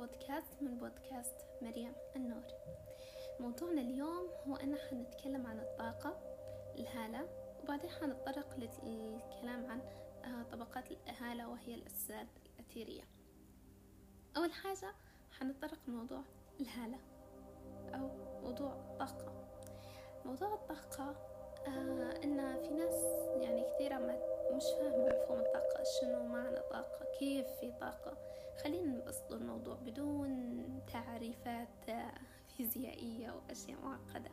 بودكاست من بودكاست مريم النور. موضوعنا اليوم هو أن حنتكلم عن الطاقة الهالة وبعدين حنتطرق للكلام عن آه، طبقات الهالة وهي الأجساد الأثيرية أول حاجة حنتطرق لموضوع الهالة أو موضوع الطاقة. موضوع الطاقة آه إن في ناس يعني كثيرة مش فاهمة مفهوم الطاقة شنو معنى طاقة كيف في طاقة. خلينا نبسط الموضوع بدون تعريفات فيزيائية وأشياء معقدة.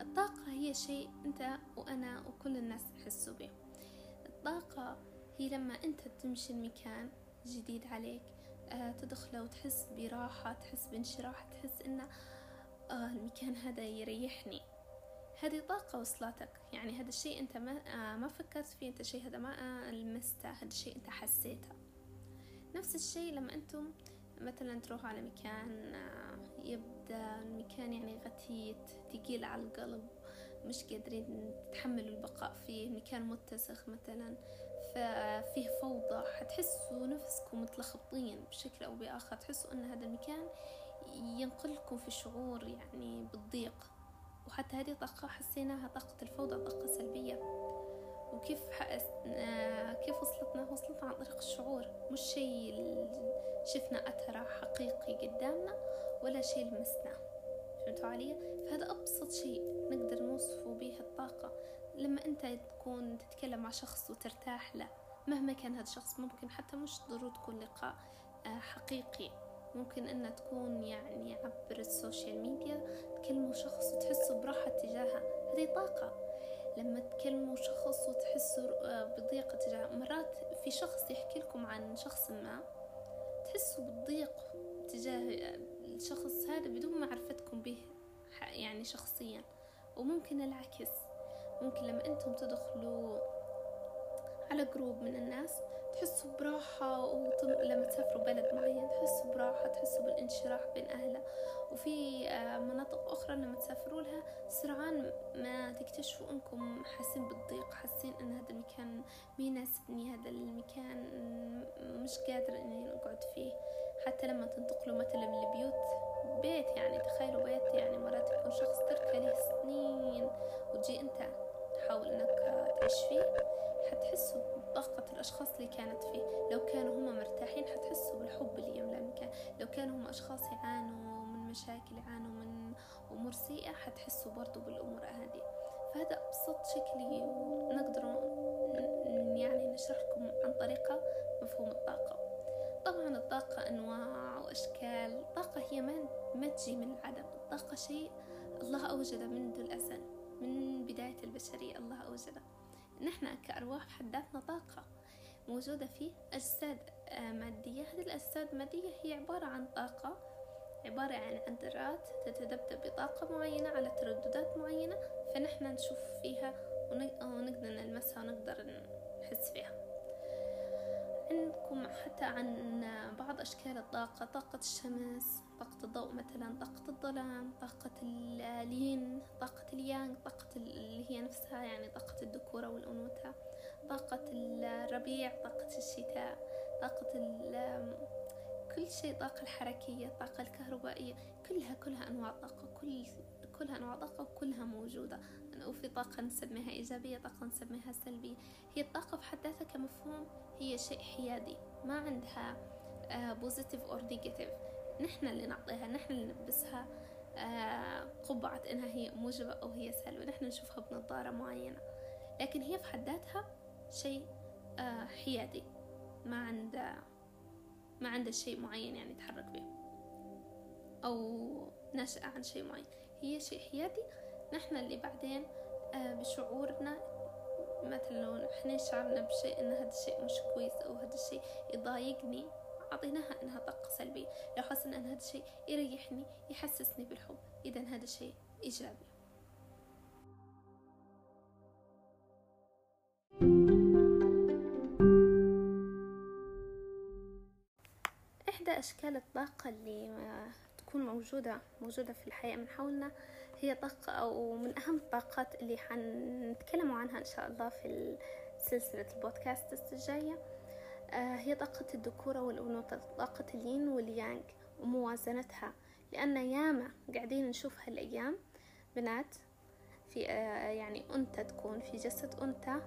الطاقة هي شيء أنت وأنا وكل الناس يحسوا به. الطاقة هي لما أنت تمشي المكان جديد عليك آه تدخله وتحس براحة تحس بانشراح تحس إن آه المكان هذا يريحني. هذه طاقة وصلتك. يعني هذا الشيء أنت ما, آه ما فكرت فيه أنت شيء هذا ما لمسته هذا الشيء أنت حسيته. نفس الشيء لما أنتم مثلا تروحوا على مكان آه يبدأ المكان يعني غثيث تقيل على القلب مش قادرين تتحملوا البقاء فيه مكان متسخ مثلا فيه فوضى حتحسوا نفسكم متلخبطين بشكل أو بآخر تحسوا أن هذا المكان ينقلكم في شعور يعني بالضيق. وحتى هذه طاقة حسيناها طاقة الفوضى طاقة سلبية. وكيف. آه كيف وصلتنا؟ وصلتنا عن طريق الشعور. مش شيء شفنا أثره حقيقي قدامنا ولا شيء لمسناه فهمتوا علي؟ فهذا أبسط شيء نقدر نوصفه به الطاقة. لما أنت تكون تتكلم مع شخص وترتاح له مهما كان هذا الشخص ممكن حتى مش ضروري تكون لقاء آه حقيقي. ممكن أنها تكون يعني عبر السوشيال ميديا تكلموا شخص وتحسوا براحة تجاهه. هذه طاقة. لما تكلموا شخص وتحسوا بضيق تجاه مرات في شخص يحكي لكم عن شخص ما تحسوا بالضيق تجاه الشخص هذا بدون معرفتكم به يعني شخصيا. وممكن العكس. ممكن لما أنتم تدخلوا على جروب من الناس تحسوا براحة ولما تسافروا بلد معين تحسوا براحة تحسوا بالانشراح بين أهله وفي مناطق أخرى لما تسافروا لها سرعان ما تكتشفوا أنكم حاسين بالضيق حاسين أن هذا المكان ما يناسبني هذا المكان مش قادر إني أقعد فيه. حتى لما تنتقلوا مثلا لبيوت بيت يعني تخيلوا بيت يعني مرات يكون شخص تركه له سنين وتجي أنت تحاول إنك تعيش فيه. حتحسوا بطاقة الأشخاص اللي كانت فيه. لو كانوا هم مرتاحين حتحسوا بالحب اللي يملأ المكان لو كانوا هم أشخاص يعانوا من مشاكل يعانوا من أمور سيئة حتحسوا برضو بالأمور هذه فهذا أبسط شكل نقدر يعني نشرح لكم عن طريقة مفهوم الطاقة. طبعا الطاقة أنواع وأشكال. الطاقة هي ما, ما تجي من العدم. الطاقة شيء الله أوجد منذ الأزل من بداية البشرية الله أوجده. نحن كأرواح بحد ذاتنا طاقة موجودة في أجساد مادية. هذه الأجساد المادية هي عبارة عن طاقة عبارة عن ذرات تتذبذب بطاقة معينة على ترددات معينة فنحن نشوف فيها ونقدر نلمسها ونقدر نحس فيها. عندكم حتى عن بعض أشكال الطاقة طاقة الشمس طاقة الضوء مثلا طاقة الظلام طاقة الين طاقة اليانغ طاقة اللي هي نفسها يعني طاقة الذكورة والأنوثة طاقة الربيع طاقة الشتاء طاقة كل شيء طاقة الحركية الطاقة الكهربائية كلها كلها أنواع طاقة كل كلها أنواع طاقة وكلها موجودة. وفي طاقة نسميها إيجابية طاقة نسميها سلبية. هي الطاقة في حد ذاتها كمفهوم هي شيء حيادي ما عندها positive or negative نحن اللي نعطيها نحن اللي نلبسها قبعة إنها هي موجبة أو هي سلبية. نحن نشوفها بنظارة معينة. لكن هي في حد ذاتها شيء حيادي. ما عندها ما عنده شيء معين يعني يتحرك به أو نشأ عن شيء معين. هي شيء حيادي. نحن اللي بعدين بشعورنا مثلا لو نحن شعرنا بشيء إن هذا الشيء مش كويس أو هذا الشيء يضايقني أعطيناها إنها طاقة سلبية لو حسنا أن هذا الشيء يريحني يحسسني بالحب. إذا هذا شيء إيجابي. إحدى أشكال الطاقة اللي تكون موجودة موجودة في الحياة من حولنا هي طاقة أو من أهم الطاقات اللي حنتكلم عنها إن شاء الله في سلسلة البودكاست الجاية. هي طاقة الذكورة والأنوثة طاقة الين واليانغ وموازنتها. لأن ياما قاعدين نشوف هالأيام بنات في آه، يعني أنثى تكون في جسد أنثى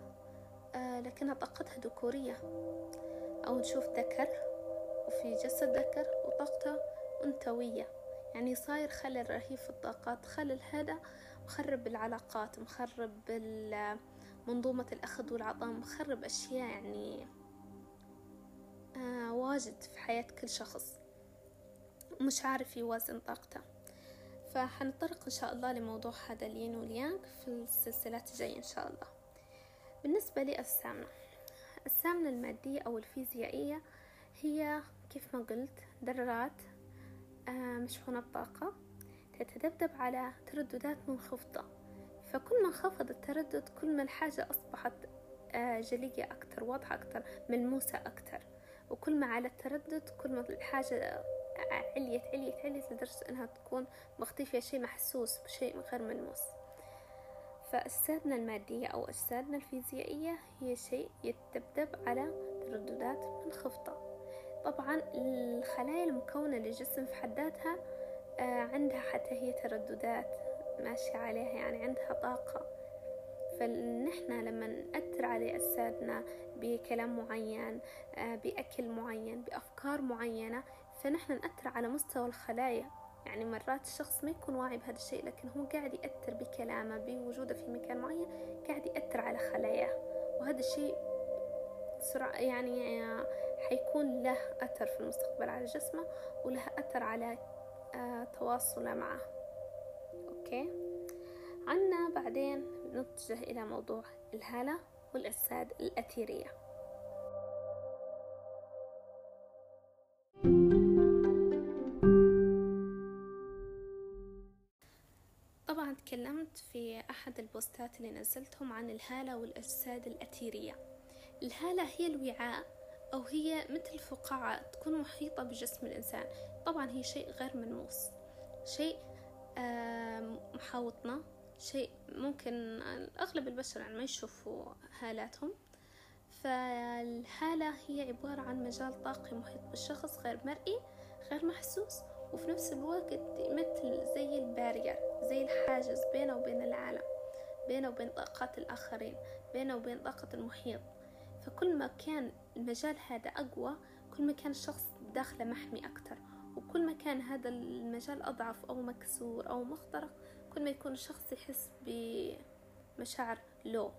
آه، لكنها طاقتها ذكورية. أو نشوف ذكر وفي جسد ذكر وطاقته أنثوية. يعني صاير خلل رهيب في الطاقات خلل هذا مخرب العلاقات مخرب منظومة الأخذ والعطاء مخرب أشياء يعني آه واجد في حياة كل شخص. مش عارف يوازن طاقته. فحنطرق إن شاء الله لموضوع هذا الين واليانغ في السلسلات الجاية إن شاء الله. بالنسبة لأجسامنا السامنة المادية أو الفيزيائية هي كيف ما قلت ذرات مشحونة بطاقة تتذبذب على ترددات منخفضة فكل ما انخفض التردد كل ما الحاجة أصبحت آه، جلية أكتر واضحة أكتر ملموسة أكتر. وكل ما على التردد كل ما الحاجة عليت عليت عليت لدرجة أنها تكون مختفية شيء محسوس بشيء غير ملموس. فأجسادنا المادية أو أجسادنا الفيزيائية هي شيء يتذبذب على ترددات منخفضة طبعا الخلايا المكونة للجسم في حد ذاتها آه، عندها حتى هي ترددات ماشية عليها يعني عندها طاقة. فنحن لما نأثر على أجسادنا بكلام معين آه، بأكل معين بأفكار معينة فنحن نأثر على مستوى الخلايا. يعني مرات الشخص ما يكون واعي بهذا الشيء لكن هو قاعد يأثر بكلامه بوجوده في مكان معين قاعد يأثر على خلاياه. وهذا الشيء سرعة يعني حيكون له أثر في المستقبل على جسمه وله أثر على آه، تواصله معه. أوكي؟ عنا بعدين نتجه إلى موضوع الهالة والأجساد الأثيرية. طبعا تكلمت في أحد البوستات اللي نزلتهم عن الهالة والأجساد الأثيرية. الهالة هي الوعاء أو هي مثل فقاعة تكون محيطة بجسم الإنسان. طبعا هي شيء غير ملموس. شيء محاوطنا. شيء ممكن أغلب البشر يعني ما يشوفوا هالاتهم. فالهالة هي عبارة عن مجال طاقي محيط بالشخص غير مرئي غير محسوس وفي نفس الوقت مثل زي البارير زي الحاجز بينه وبين العالم بينه وبين طاقات الآخرين بينه وبين طاقة المحيط. فكل ما كان المجال هذا أقوى. كل ما كان الشخص داخله محمي أكتر وكل ما كان هذا المجال أضعف أو مكسور أو مخترق كل ما يكون الشخص يحس بمشاعر لو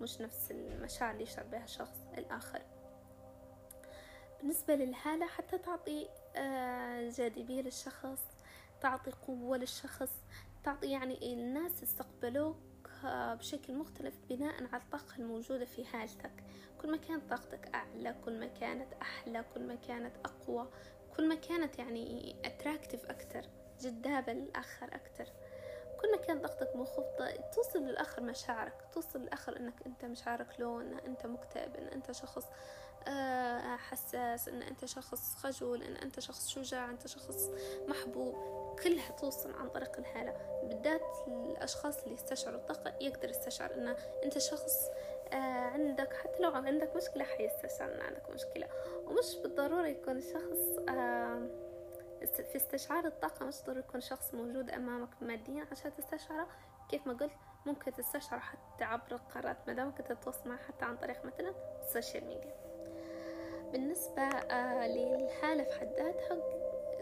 مش نفس المشاعر اللي يشعر بها الشخص الآخر. بالنسبة للهالة حتى تعطي آه، جاذبية للشخص تعطي قوة للشخص تعطي يعني الناس استقبلوك بشكل مختلف بناء على الطاقة الموجودة في حالتك. كل ما كانت طاقتك أعلى كل ما كانت أحلى كل ما كانت أقوى كل ما كانت يعني أتراكتيف أكتر جذابة للآخر أكتر كل ما كانت ضغطك منخفضة توصل للآخر مشاعرك توصل للآخر إنك أنت مشاعرك لو إن أنت مكتئب إن أنت شخص حساس إن أنت شخص خجول إن أنت شخص شجاع أنت شخص محبوب. كلها توصل عن طريق الهالة بالذات الأشخاص اللي يستشعروا الطاقة يقدر يستشعر إن أنت شخص آه، عندك حتى لو عندك مشكلة حيستشعر إن عندك مشكلة. ومش بالضرورة يكون الشخص آه، في استشعار الطاقة مش ضروري يكون شخص موجود أمامك ماديا عشان تستشعره. كيف ما قلت ممكن تستشعر حتى عبر القارات ما دامك تتواصل معه حتى عن طريق مثلا السوشيال ميديا بالنسبة آه، للحالة في حد ذاتها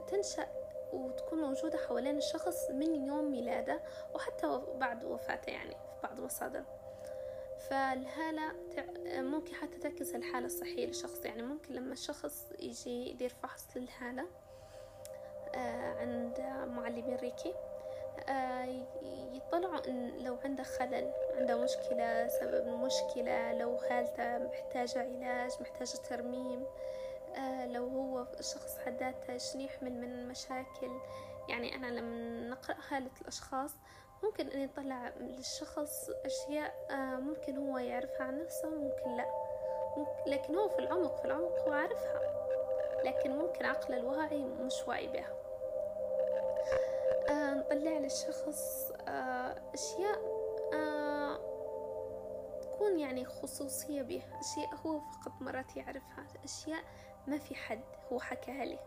تنشأ وتكون موجودة حوالين الشخص من يوم ميلاده وحتى بعد وفاته يعني في بعض المصادر فالهالة ممكن حتى تعكس الحالة الصحية للشخص. يعني ممكن لما الشخص يجي يدير فحص للهالة آه، عند معلمين ريكي آه، يطلعوا إن لو عنده خلل عنده مشكلة سبب المشكلة لو حالته محتاجة علاج محتاجة ترميم آه، لو هو شخص حداته شنو يحمل من مشاكل؟ يعني أنا لما نقرأ حالة الأشخاص ممكن أن يطلع للشخص أشياء ممكن هو يعرفها عن نفسه وممكن لا. ممكن لكن هو في العمق في العمق هو عارفها. لكن ممكن عقل الواعي مش واعي بها. آه نطلع للشخص آه أشياء آه تكون يعني خصوصية به أشياء هو فقط مرات يعرفها. أشياء ما في حد هو حكاها لي.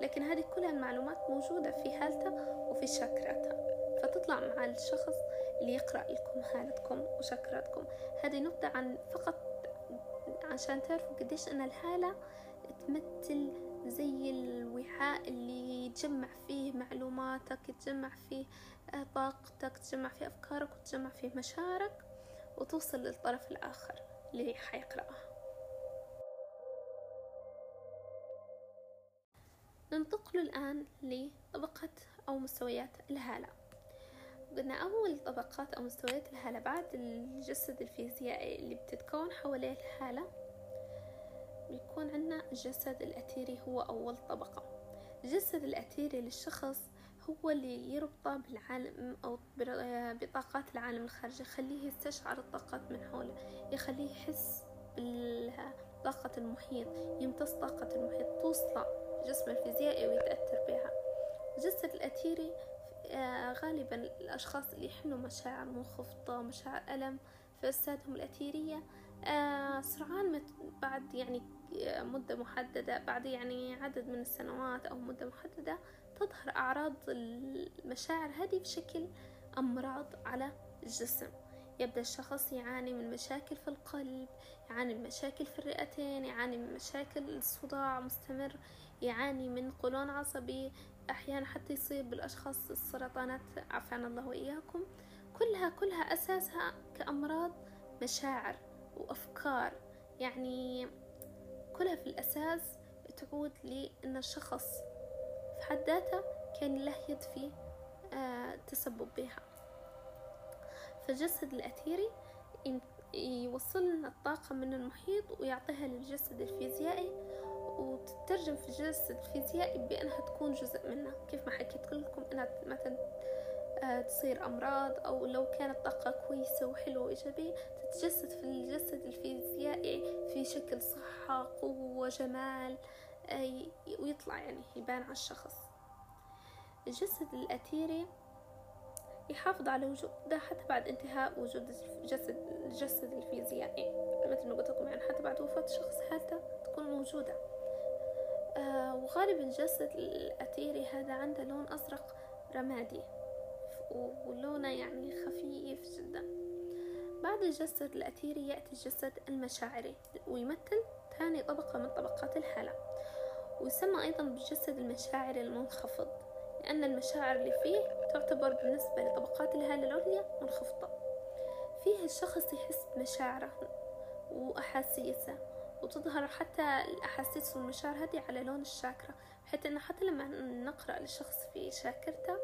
لكن هذه كلها المعلومات موجودة في هالته وفي شاكراتها فتطلع مع الشخص اللي يقرأ لكم هالتكم وشاكراتكم هذه نبذة عن فقط عشان تعرفوا قديش أن الهالة تمثل زي الوعاء اللي تجمع فيه معلوماتك تجمع فيه طاقتك تجمع فيه أفكارك وتجمع فيه مشاعرك. وتوصل للطرف الآخر اللي حيقرأها. ننتقل الآن لطبقة أو مستويات الهالة. قلنا أول طبقات أو مستويات الهالة بعد الجسد الفيزيائي اللي بتتكون حواليه الهالة بيكون عندنا الجسد الأثيري هو أول طبقة. الجسد الأثيري للشخص هو اللي يربطه بالعالم أو بطاقات العالم الخارجي يخليه يستشعر الطاقات من حوله يخليه يحس بطاقة المحيط يمتص طاقة المحيط توصله جسمه الفيزيائي ويتأثر بها. الجسد الأثيري آه، غالبا الأشخاص اللي يحملوا مشاعر منخفضة مشاعر ألم في أجسادهم الأثيرية آه، سرعان بعد يعني آه، مدة محددة بعد يعني عدد من السنوات أو مدة محددة تظهر أعراض المشاعر هذه بشكل أمراض على الجسم. يبدأ الشخص يعاني من مشاكل في القلب يعاني من مشاكل في الرئتين يعاني من مشاكل صداع مستمر يعاني من قولون عصبي أحيانا حتى يصيب بالأشخاص السرطانات. عافانا الله وإياكم. كلها كلها أساسها كأمراض مشاعر وأفكار. يعني كلها في الأساس تعود لأن الشخص حد كان له يد في آه تسبب بها. فالجسد الأثيري يوصل لنا الطاقة من المحيط ويعطيها للجسد الفيزيائي وتترجم في الجسد الفيزيائي بأنها تكون جزء منه. كيف ما حكيت لكم أنها مثلا آه، تصير أمراض أو لو كانت طاقة كويسة وحلوة وإيجابية تتجسد في الجسد الفيزيائي في شكل صحة قوة جمال آه، ويطلع يعني يبان على الشخص. الجسد الأثيري يحافظ على وجوده حتى بعد انتهاء وجود الجسد الجسد الفيزيائي مثل ما قلت لكم يعني حتى بعد وفاة الشخص حالته تكون موجودة. آه وغالبا الجسد الأثيري هذا عنده لون أزرق رمادي ولونه يعني خفيف جدا. بعد الجسد الأثيري يأتي الجسد المشاعري ويمثل ثاني طبقة من طبقات الحالة ويسمى أيضا بالجسد المشاعري المنخفض. لأن المشاعر اللي فيه تعتبر بالنسبة لطبقات الهالة العليا منخفضة. فيه الشخص يحس بمشاعره وأحاسيسه وتظهر حتى الأحاسيس والمشاعر هذه على لون الشاكرا بحيث إنه حتى لما نقرأ للشخص في شاكرته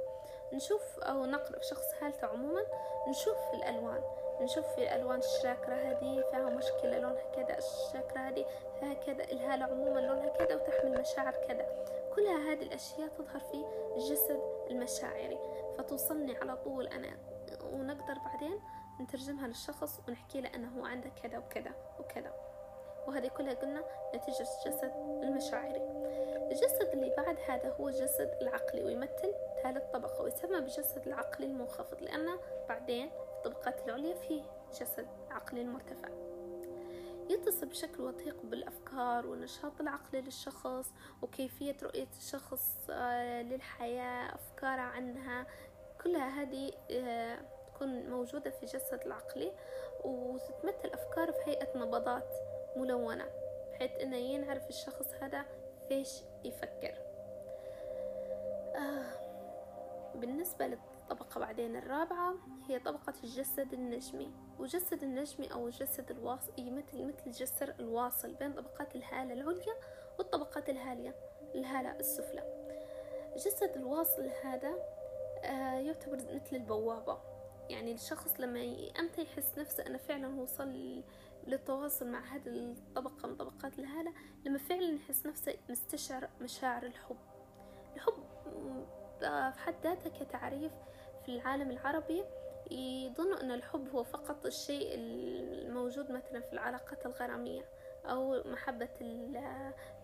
نشوف أو نقرأ في شخص حالته عموما نشوف الألوان نشوف في ألوان الشاكرا هذه فيها مشكلة لونها كذا الشاكرا هذه فيها كذا الهالة عموما لونها كذا وتحمل مشاعر كذا. كلها هذه الأشياء تظهر في الجسد المشاعري. فتوصلني على طول أنا ونقدر بعدين نترجمها للشخص ونحكي له أنه هو عنده كذا وكذا وكذا. وهذه كلها قلنا نتيجة الجسد المشاعري. الجسد اللي بعد هذا هو الجسد العقلي ويمثل ثالث طبقة ويسمى بالجسد العقلي المنخفض لأنه بعدين في الطبقات العليا فيه جسد عقلي المرتفع يتصل بشكل وثيق بالأفكار والنشاط العقلي للشخص وكيفية رؤية الشخص آه، للحياة أفكاره عنها. كلها هذه آه، تكون موجودة في الجسد العقلي وتتمثل أفكار في هيئة نبضات ملونة بحيث إنه ينعرف الشخص هذا فيش يفكر. آه بالنسبة للطبقة بعدين الرابعة هي طبقة الجسد النجمي وجسد النجمي أو الجسد الواصل يمثل مثل الجسر الواصل بين طبقات الهالة العليا والطبقات الهالية الهالة السفلى. الجسد الواصل هذا آه يعتبر مثل البوابة. يعني الشخص لما أمتى يحس نفسه أنه فعلا وصل للتواصل مع هذه الطبقة من طبقات الهالة لما فعلا يحس نفسه مستشعر مشاعر الحب. الحب في حد ذاته كتعريف في العالم العربي يظنوا أن الحب هو فقط الشيء الموجود مثلا في العلاقات الغرامية أو محبة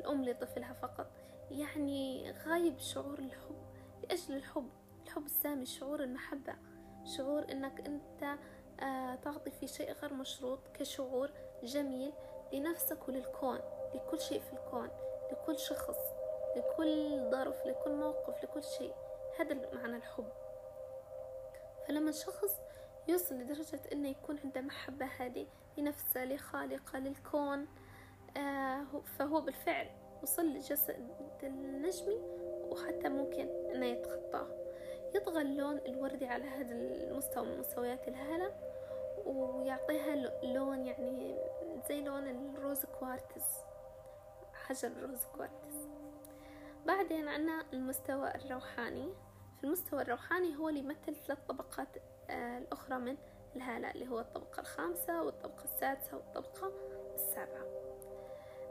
الأم لطفلها فقط. يعني غايب شعور الحب لأجل الحب الحب السامي شعور المحبة. شعور أنك أنت آه، تعطي في شيء غير مشروط كشعور جميل لنفسك وللكون لكل شيء في الكون لكل شخص لكل ظرف لكل موقف لكل شيء. هذا معنى الحب. فلما الشخص يوصل لدرجة إنه يكون عنده محبة هذه لنفسه لخالقه للكون آه فهو بالفعل وصل لجسد النجمي وحتى ممكن إنه يتخطاه. يطغى اللون الوردي على هذا المستوى من مستويات الهالة ويعطيها لون يعني زي لون الروز كوارتز حجر الروز كوارتز. بعدين عنا المستوى الروحاني. في المستوى الروحاني هو اللي يمثل ثلاث طبقات آه، الأخرى من الهالة اللي هو الطبقة الخامسة والطبقة السادسة والطبقة السابعة.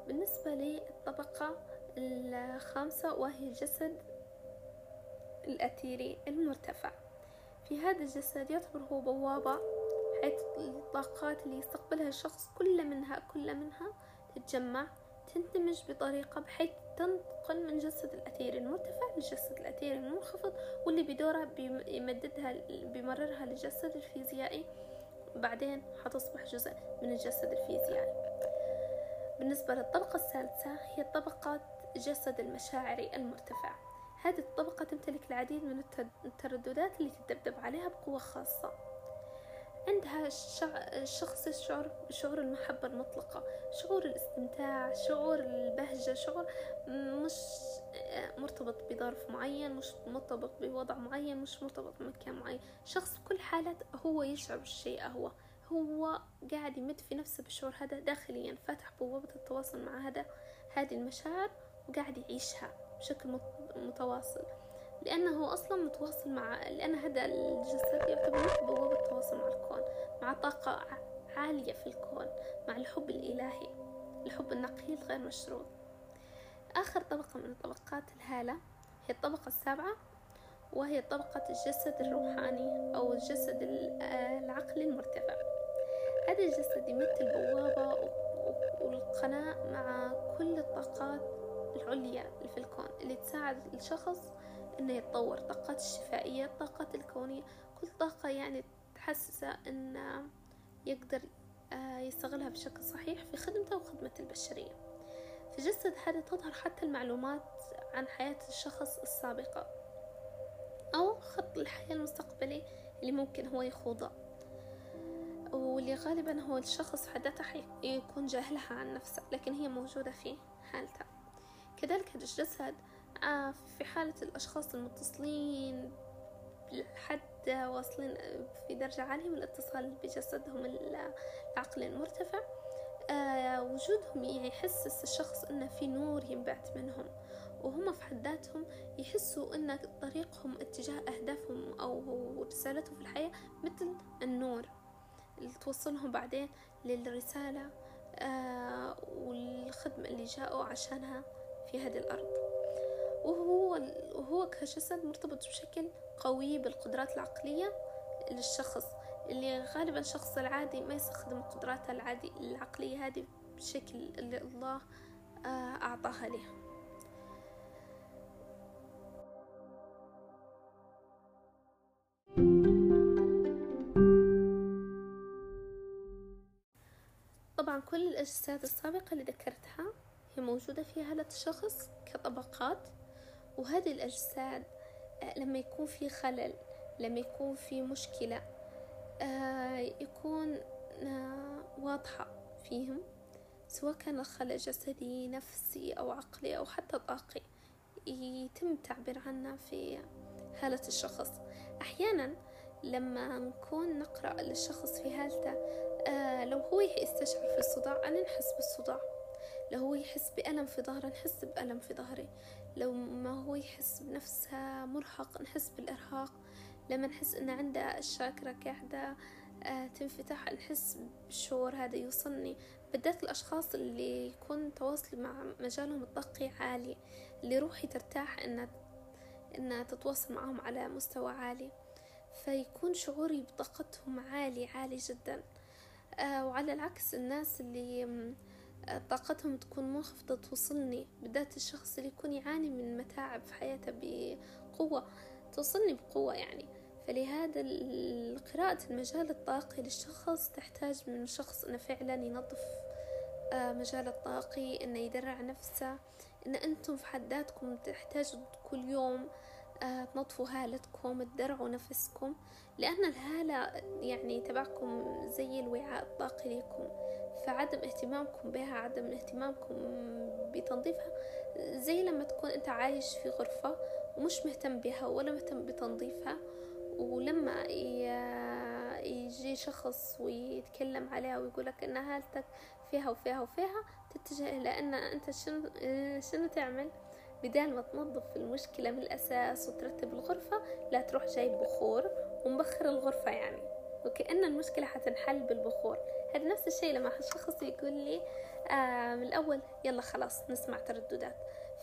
بالنسبة للطبقة الخامسة وهي الجسد الأثيري المرتفع. في هذا الجسد يعتبر هو بوابة حيث الطاقات اللي يستقبلها الشخص كل منها كل منها تتجمع تندمج بطريقة بحيث تنتقل من جسد الأثير المرتفع لجسد الأثير المنخفض واللي بدورها بيمددها بيمررها للجسد الفيزيائي. بعدين حتصبح جزء من الجسد الفيزيائي. بالنسبة للطبقة الثالثة هي طبقة جسد المشاعري المرتفع. هذه الطبقة تمتلك العديد من الترددات اللي تتذبذب عليها بقوة خاصة. عندها الشخص يشعر بشعور المحبة المطلقة شعور الاستمتاع شعور البهجة شعور مش مرتبط بظرف معين مش مرتبط بوضع معين مش مرتبط بمكان معين. شخص بكل حالة هو يشعر بالشيء هو هو قاعد يمد في نفسه بالشعور هذا داخليا فاتح بوابة التواصل مع هذا هذه المشاعر وقاعد يعيشها. بشكل متواصل. لأنه أصلا متواصل مع لأن هذا الجسد يعتبر بوابة التواصل مع الكون مع طاقة عالية في الكون مع الحب الإلهي الحب النقي الغير مشروط. آخر طبقة من طبقات الهالة هي الطبقة السابعة وهي طبقة الجسد الروحاني أو الجسد العقلي المرتفع. هذا الجسد يمثل بوابة والقناة مع كل الطاقات العليا في الكون اللي تساعد الشخص إنه يتطور. طاقات الشفائية الطاقات الكونية كل طاقة يعني تحسسه إنه يقدر آه، يستغلها بشكل صحيح في خدمته وخدمة البشرية. في جسد هذا تظهر حتى المعلومات عن حياة الشخص السابقة أو خط الحياة المستقبلي اللي ممكن هو يخوضه. واللي غالبا هو الشخص حدثها يكون جاهلها عن نفسه لكن هي موجودة في حالته. كذلك الجسد آه، في حالة الأشخاص المتصلين لحد واصلين في درجة عالية من الاتصال بجسدهم العقلي المرتفع آه وجودهم يحسس الشخص إنه في نور ينبعث منهم وهم في حد ذاتهم يحسوا إن طريقهم اتجاه أهدافهم أو رسالتهم في الحياة مثل النور اللي توصلهم بعدين للرسالة آه والخدمة اللي جاءوا عشانها. في هذه الأرض. وهو وهو كجسد مرتبط بشكل قوي بالقدرات العقلية للشخص اللي غالبا الشخص العادي ما يستخدم قدراته العادي العقلية هذه بشكل اللي الله آه، أعطاها له طبعا كل الأجساد السابقة اللي ذكرتها هي موجودة في هذا الشخص كطبقات وهذه الأجساد آه، لما يكون في خلل لما يكون في مشكلة آه، يكون آه، واضحة فيهم سواء كان الخلل جسدي نفسي أو عقلي أو حتى طاقي يتم التعبير عنه في حالة الشخص. أحيانا لما نكون نقرأ للشخص في حالته لو هو يستشعر في الصداع أنا نحس بالصداع. لو هو يحس بألم في ظهره نحس بألم في ظهري لو ما هو يحس بنفسه مرهق نحس بالإرهاق. لما نحس إن عنده الشاكرة قاعدة آه، تنفتح نحس بالشعور هذا يوصلني. بالذات الأشخاص اللي يكون تواصلي مع مجالهم الطاقي عالي اللي روحي ترتاح إن إن تتواصل معهم على مستوى عالي. فيكون شعوري بطاقتهم عالي عالي جدا. آه وعلى العكس الناس اللي طاقتهم تكون منخفضة توصلني بالذات الشخص اللي يكون يعاني من متاعب في حياته بقوة توصلني بقوة يعني. فلهذا قراءة المجال الطاقي للشخص تحتاج من الشخص إنه فعلا ينظف آه، مجال الطاقي إنه يدرع نفسه إن أنتم في حد ذاتكم تحتاجوا كل يوم آه تنظفوا هالتكم تدرعوا نفسكم لأن الهالة يعني تبعكم زي الوعاء الطاقي لكم فعدم اهتمامكم بها عدم اهتمامكم بتنظيفها زي لما تكون أنت عايش في غرفة ومش مهتم بها ولا مهتم بتنظيفها ولما يجي شخص ويتكلم عليها ويقولك إن هالتك فيها وفيها وفيها تتجه إلى إن أنت شنو, شنو تعمل؟ بدال ما تنظف المشكلة من الأساس وترتب الغرفة لا تروح جايب بخور ومبخر الغرفة يعني. وكأن المشكلة حتنحل بالبخور. هذا نفس الشيء لما شخص يقول لي آه من الأول يلا خلاص نسمع ترددات.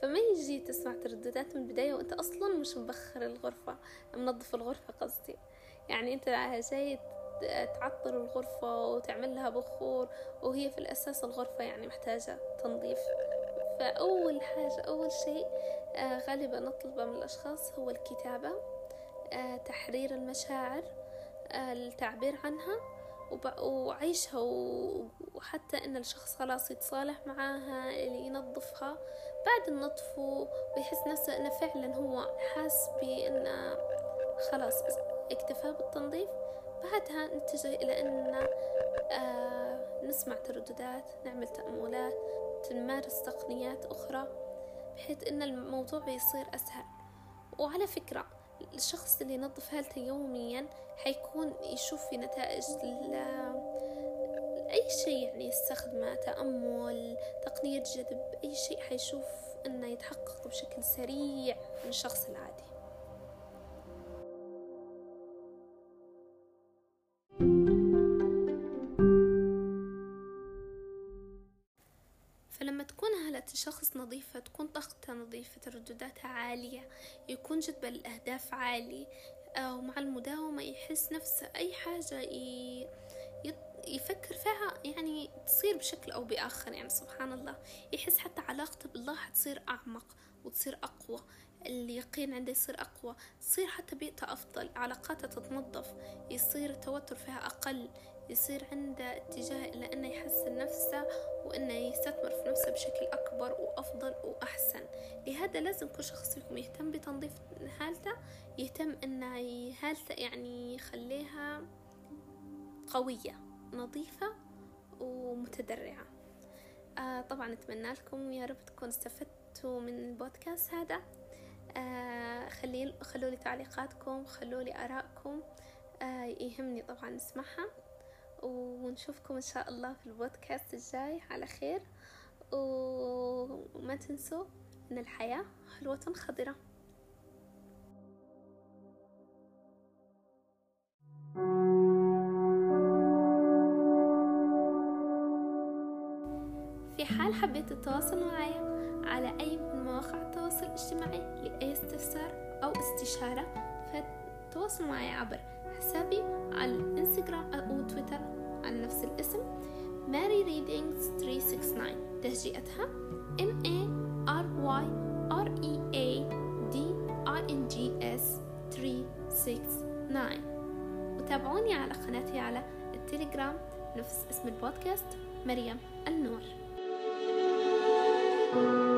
فما يجي تسمع ترددات من البداية وأنت أصلا مش مبخر الغرفة منظف الغرفة قصدي. يعني أنت جاي تعطر الغرفة وتعمل لها بخور وهي في الأساس الغرفة يعني محتاجة تنظيف. فأول حاجة أول شيء آه غالبا نطلبه من الأشخاص هو الكتابة آه تحرير المشاعر. التعبير عنها وعيشها وحتى إن الشخص خلاص يتصالح معاها اللي ينظفها. بعد النظف ويحس نفسه إنه فعلا هو حاس بإنه خلاص اكتفى بالتنظيف. بعدها نتجه إلى إن آه نسمع ترددات نعمل تأملات نمارس تقنيات أخرى بحيث أن الموضوع بيصير أسهل. وعلى فكرة الشخص اللي ينظف هالته يوميا حيكون يشوف في نتائج أي شيء يعني يستخدمه تأمل تقنية جذب أي شيء حيشوف أنه يتحقق بشكل سريع من الشخص العادي. الشخص نظيفة تكون طاقته نظيفة تردداتها عالية يكون جذبه للأهداف عالي ومع المداومة يحس نفسه أي حاجة يفكر فيها يعني تصير بشكل أو بآخر يعني سبحان الله. يحس حتى علاقته بالله حتصير أعمق وتصير أقوى اليقين عنده يصير أقوى تصير حتى بيئته أفضل علاقاته تتنظف يصير التوتر فيها أقل يصير عنده اتجاه إلى أنه يحسن نفسه وأنه يستثمر في نفسه بشكل أكبر وأفضل وأحسن. لهذا لازم كل شخص فيكم يهتم بتنظيف حالته يهتم أنه هالته يعني يخليها قوية نظيفة ومتدرعة. آه طبعا أتمنى لكم يا رب تكونوا استفدتوا من البودكاست هذا. آه خلي خلوا لي تعليقاتكم خلوا لي آرائكم. آه يهمني طبعا نسمعها ونشوفكم إن شاء الله في البودكاست الجاي. على خير. وما تنسوا أن الحياة حلوة خضرة في حال حبيت التواصل معي على أي من مواقع التواصل الاجتماعي لأي استفسار أو استشارة فتواصلوا معي عبر حسابي على الإنستغرام أو تويتر. على نفس الاسم. ماري ريدينجز 369 تهجئتها. M A R Y R E A D I N G S 369 وتابعوني على قناتي على التليجرام. نفس اسم البودكاست مريم النور. thank you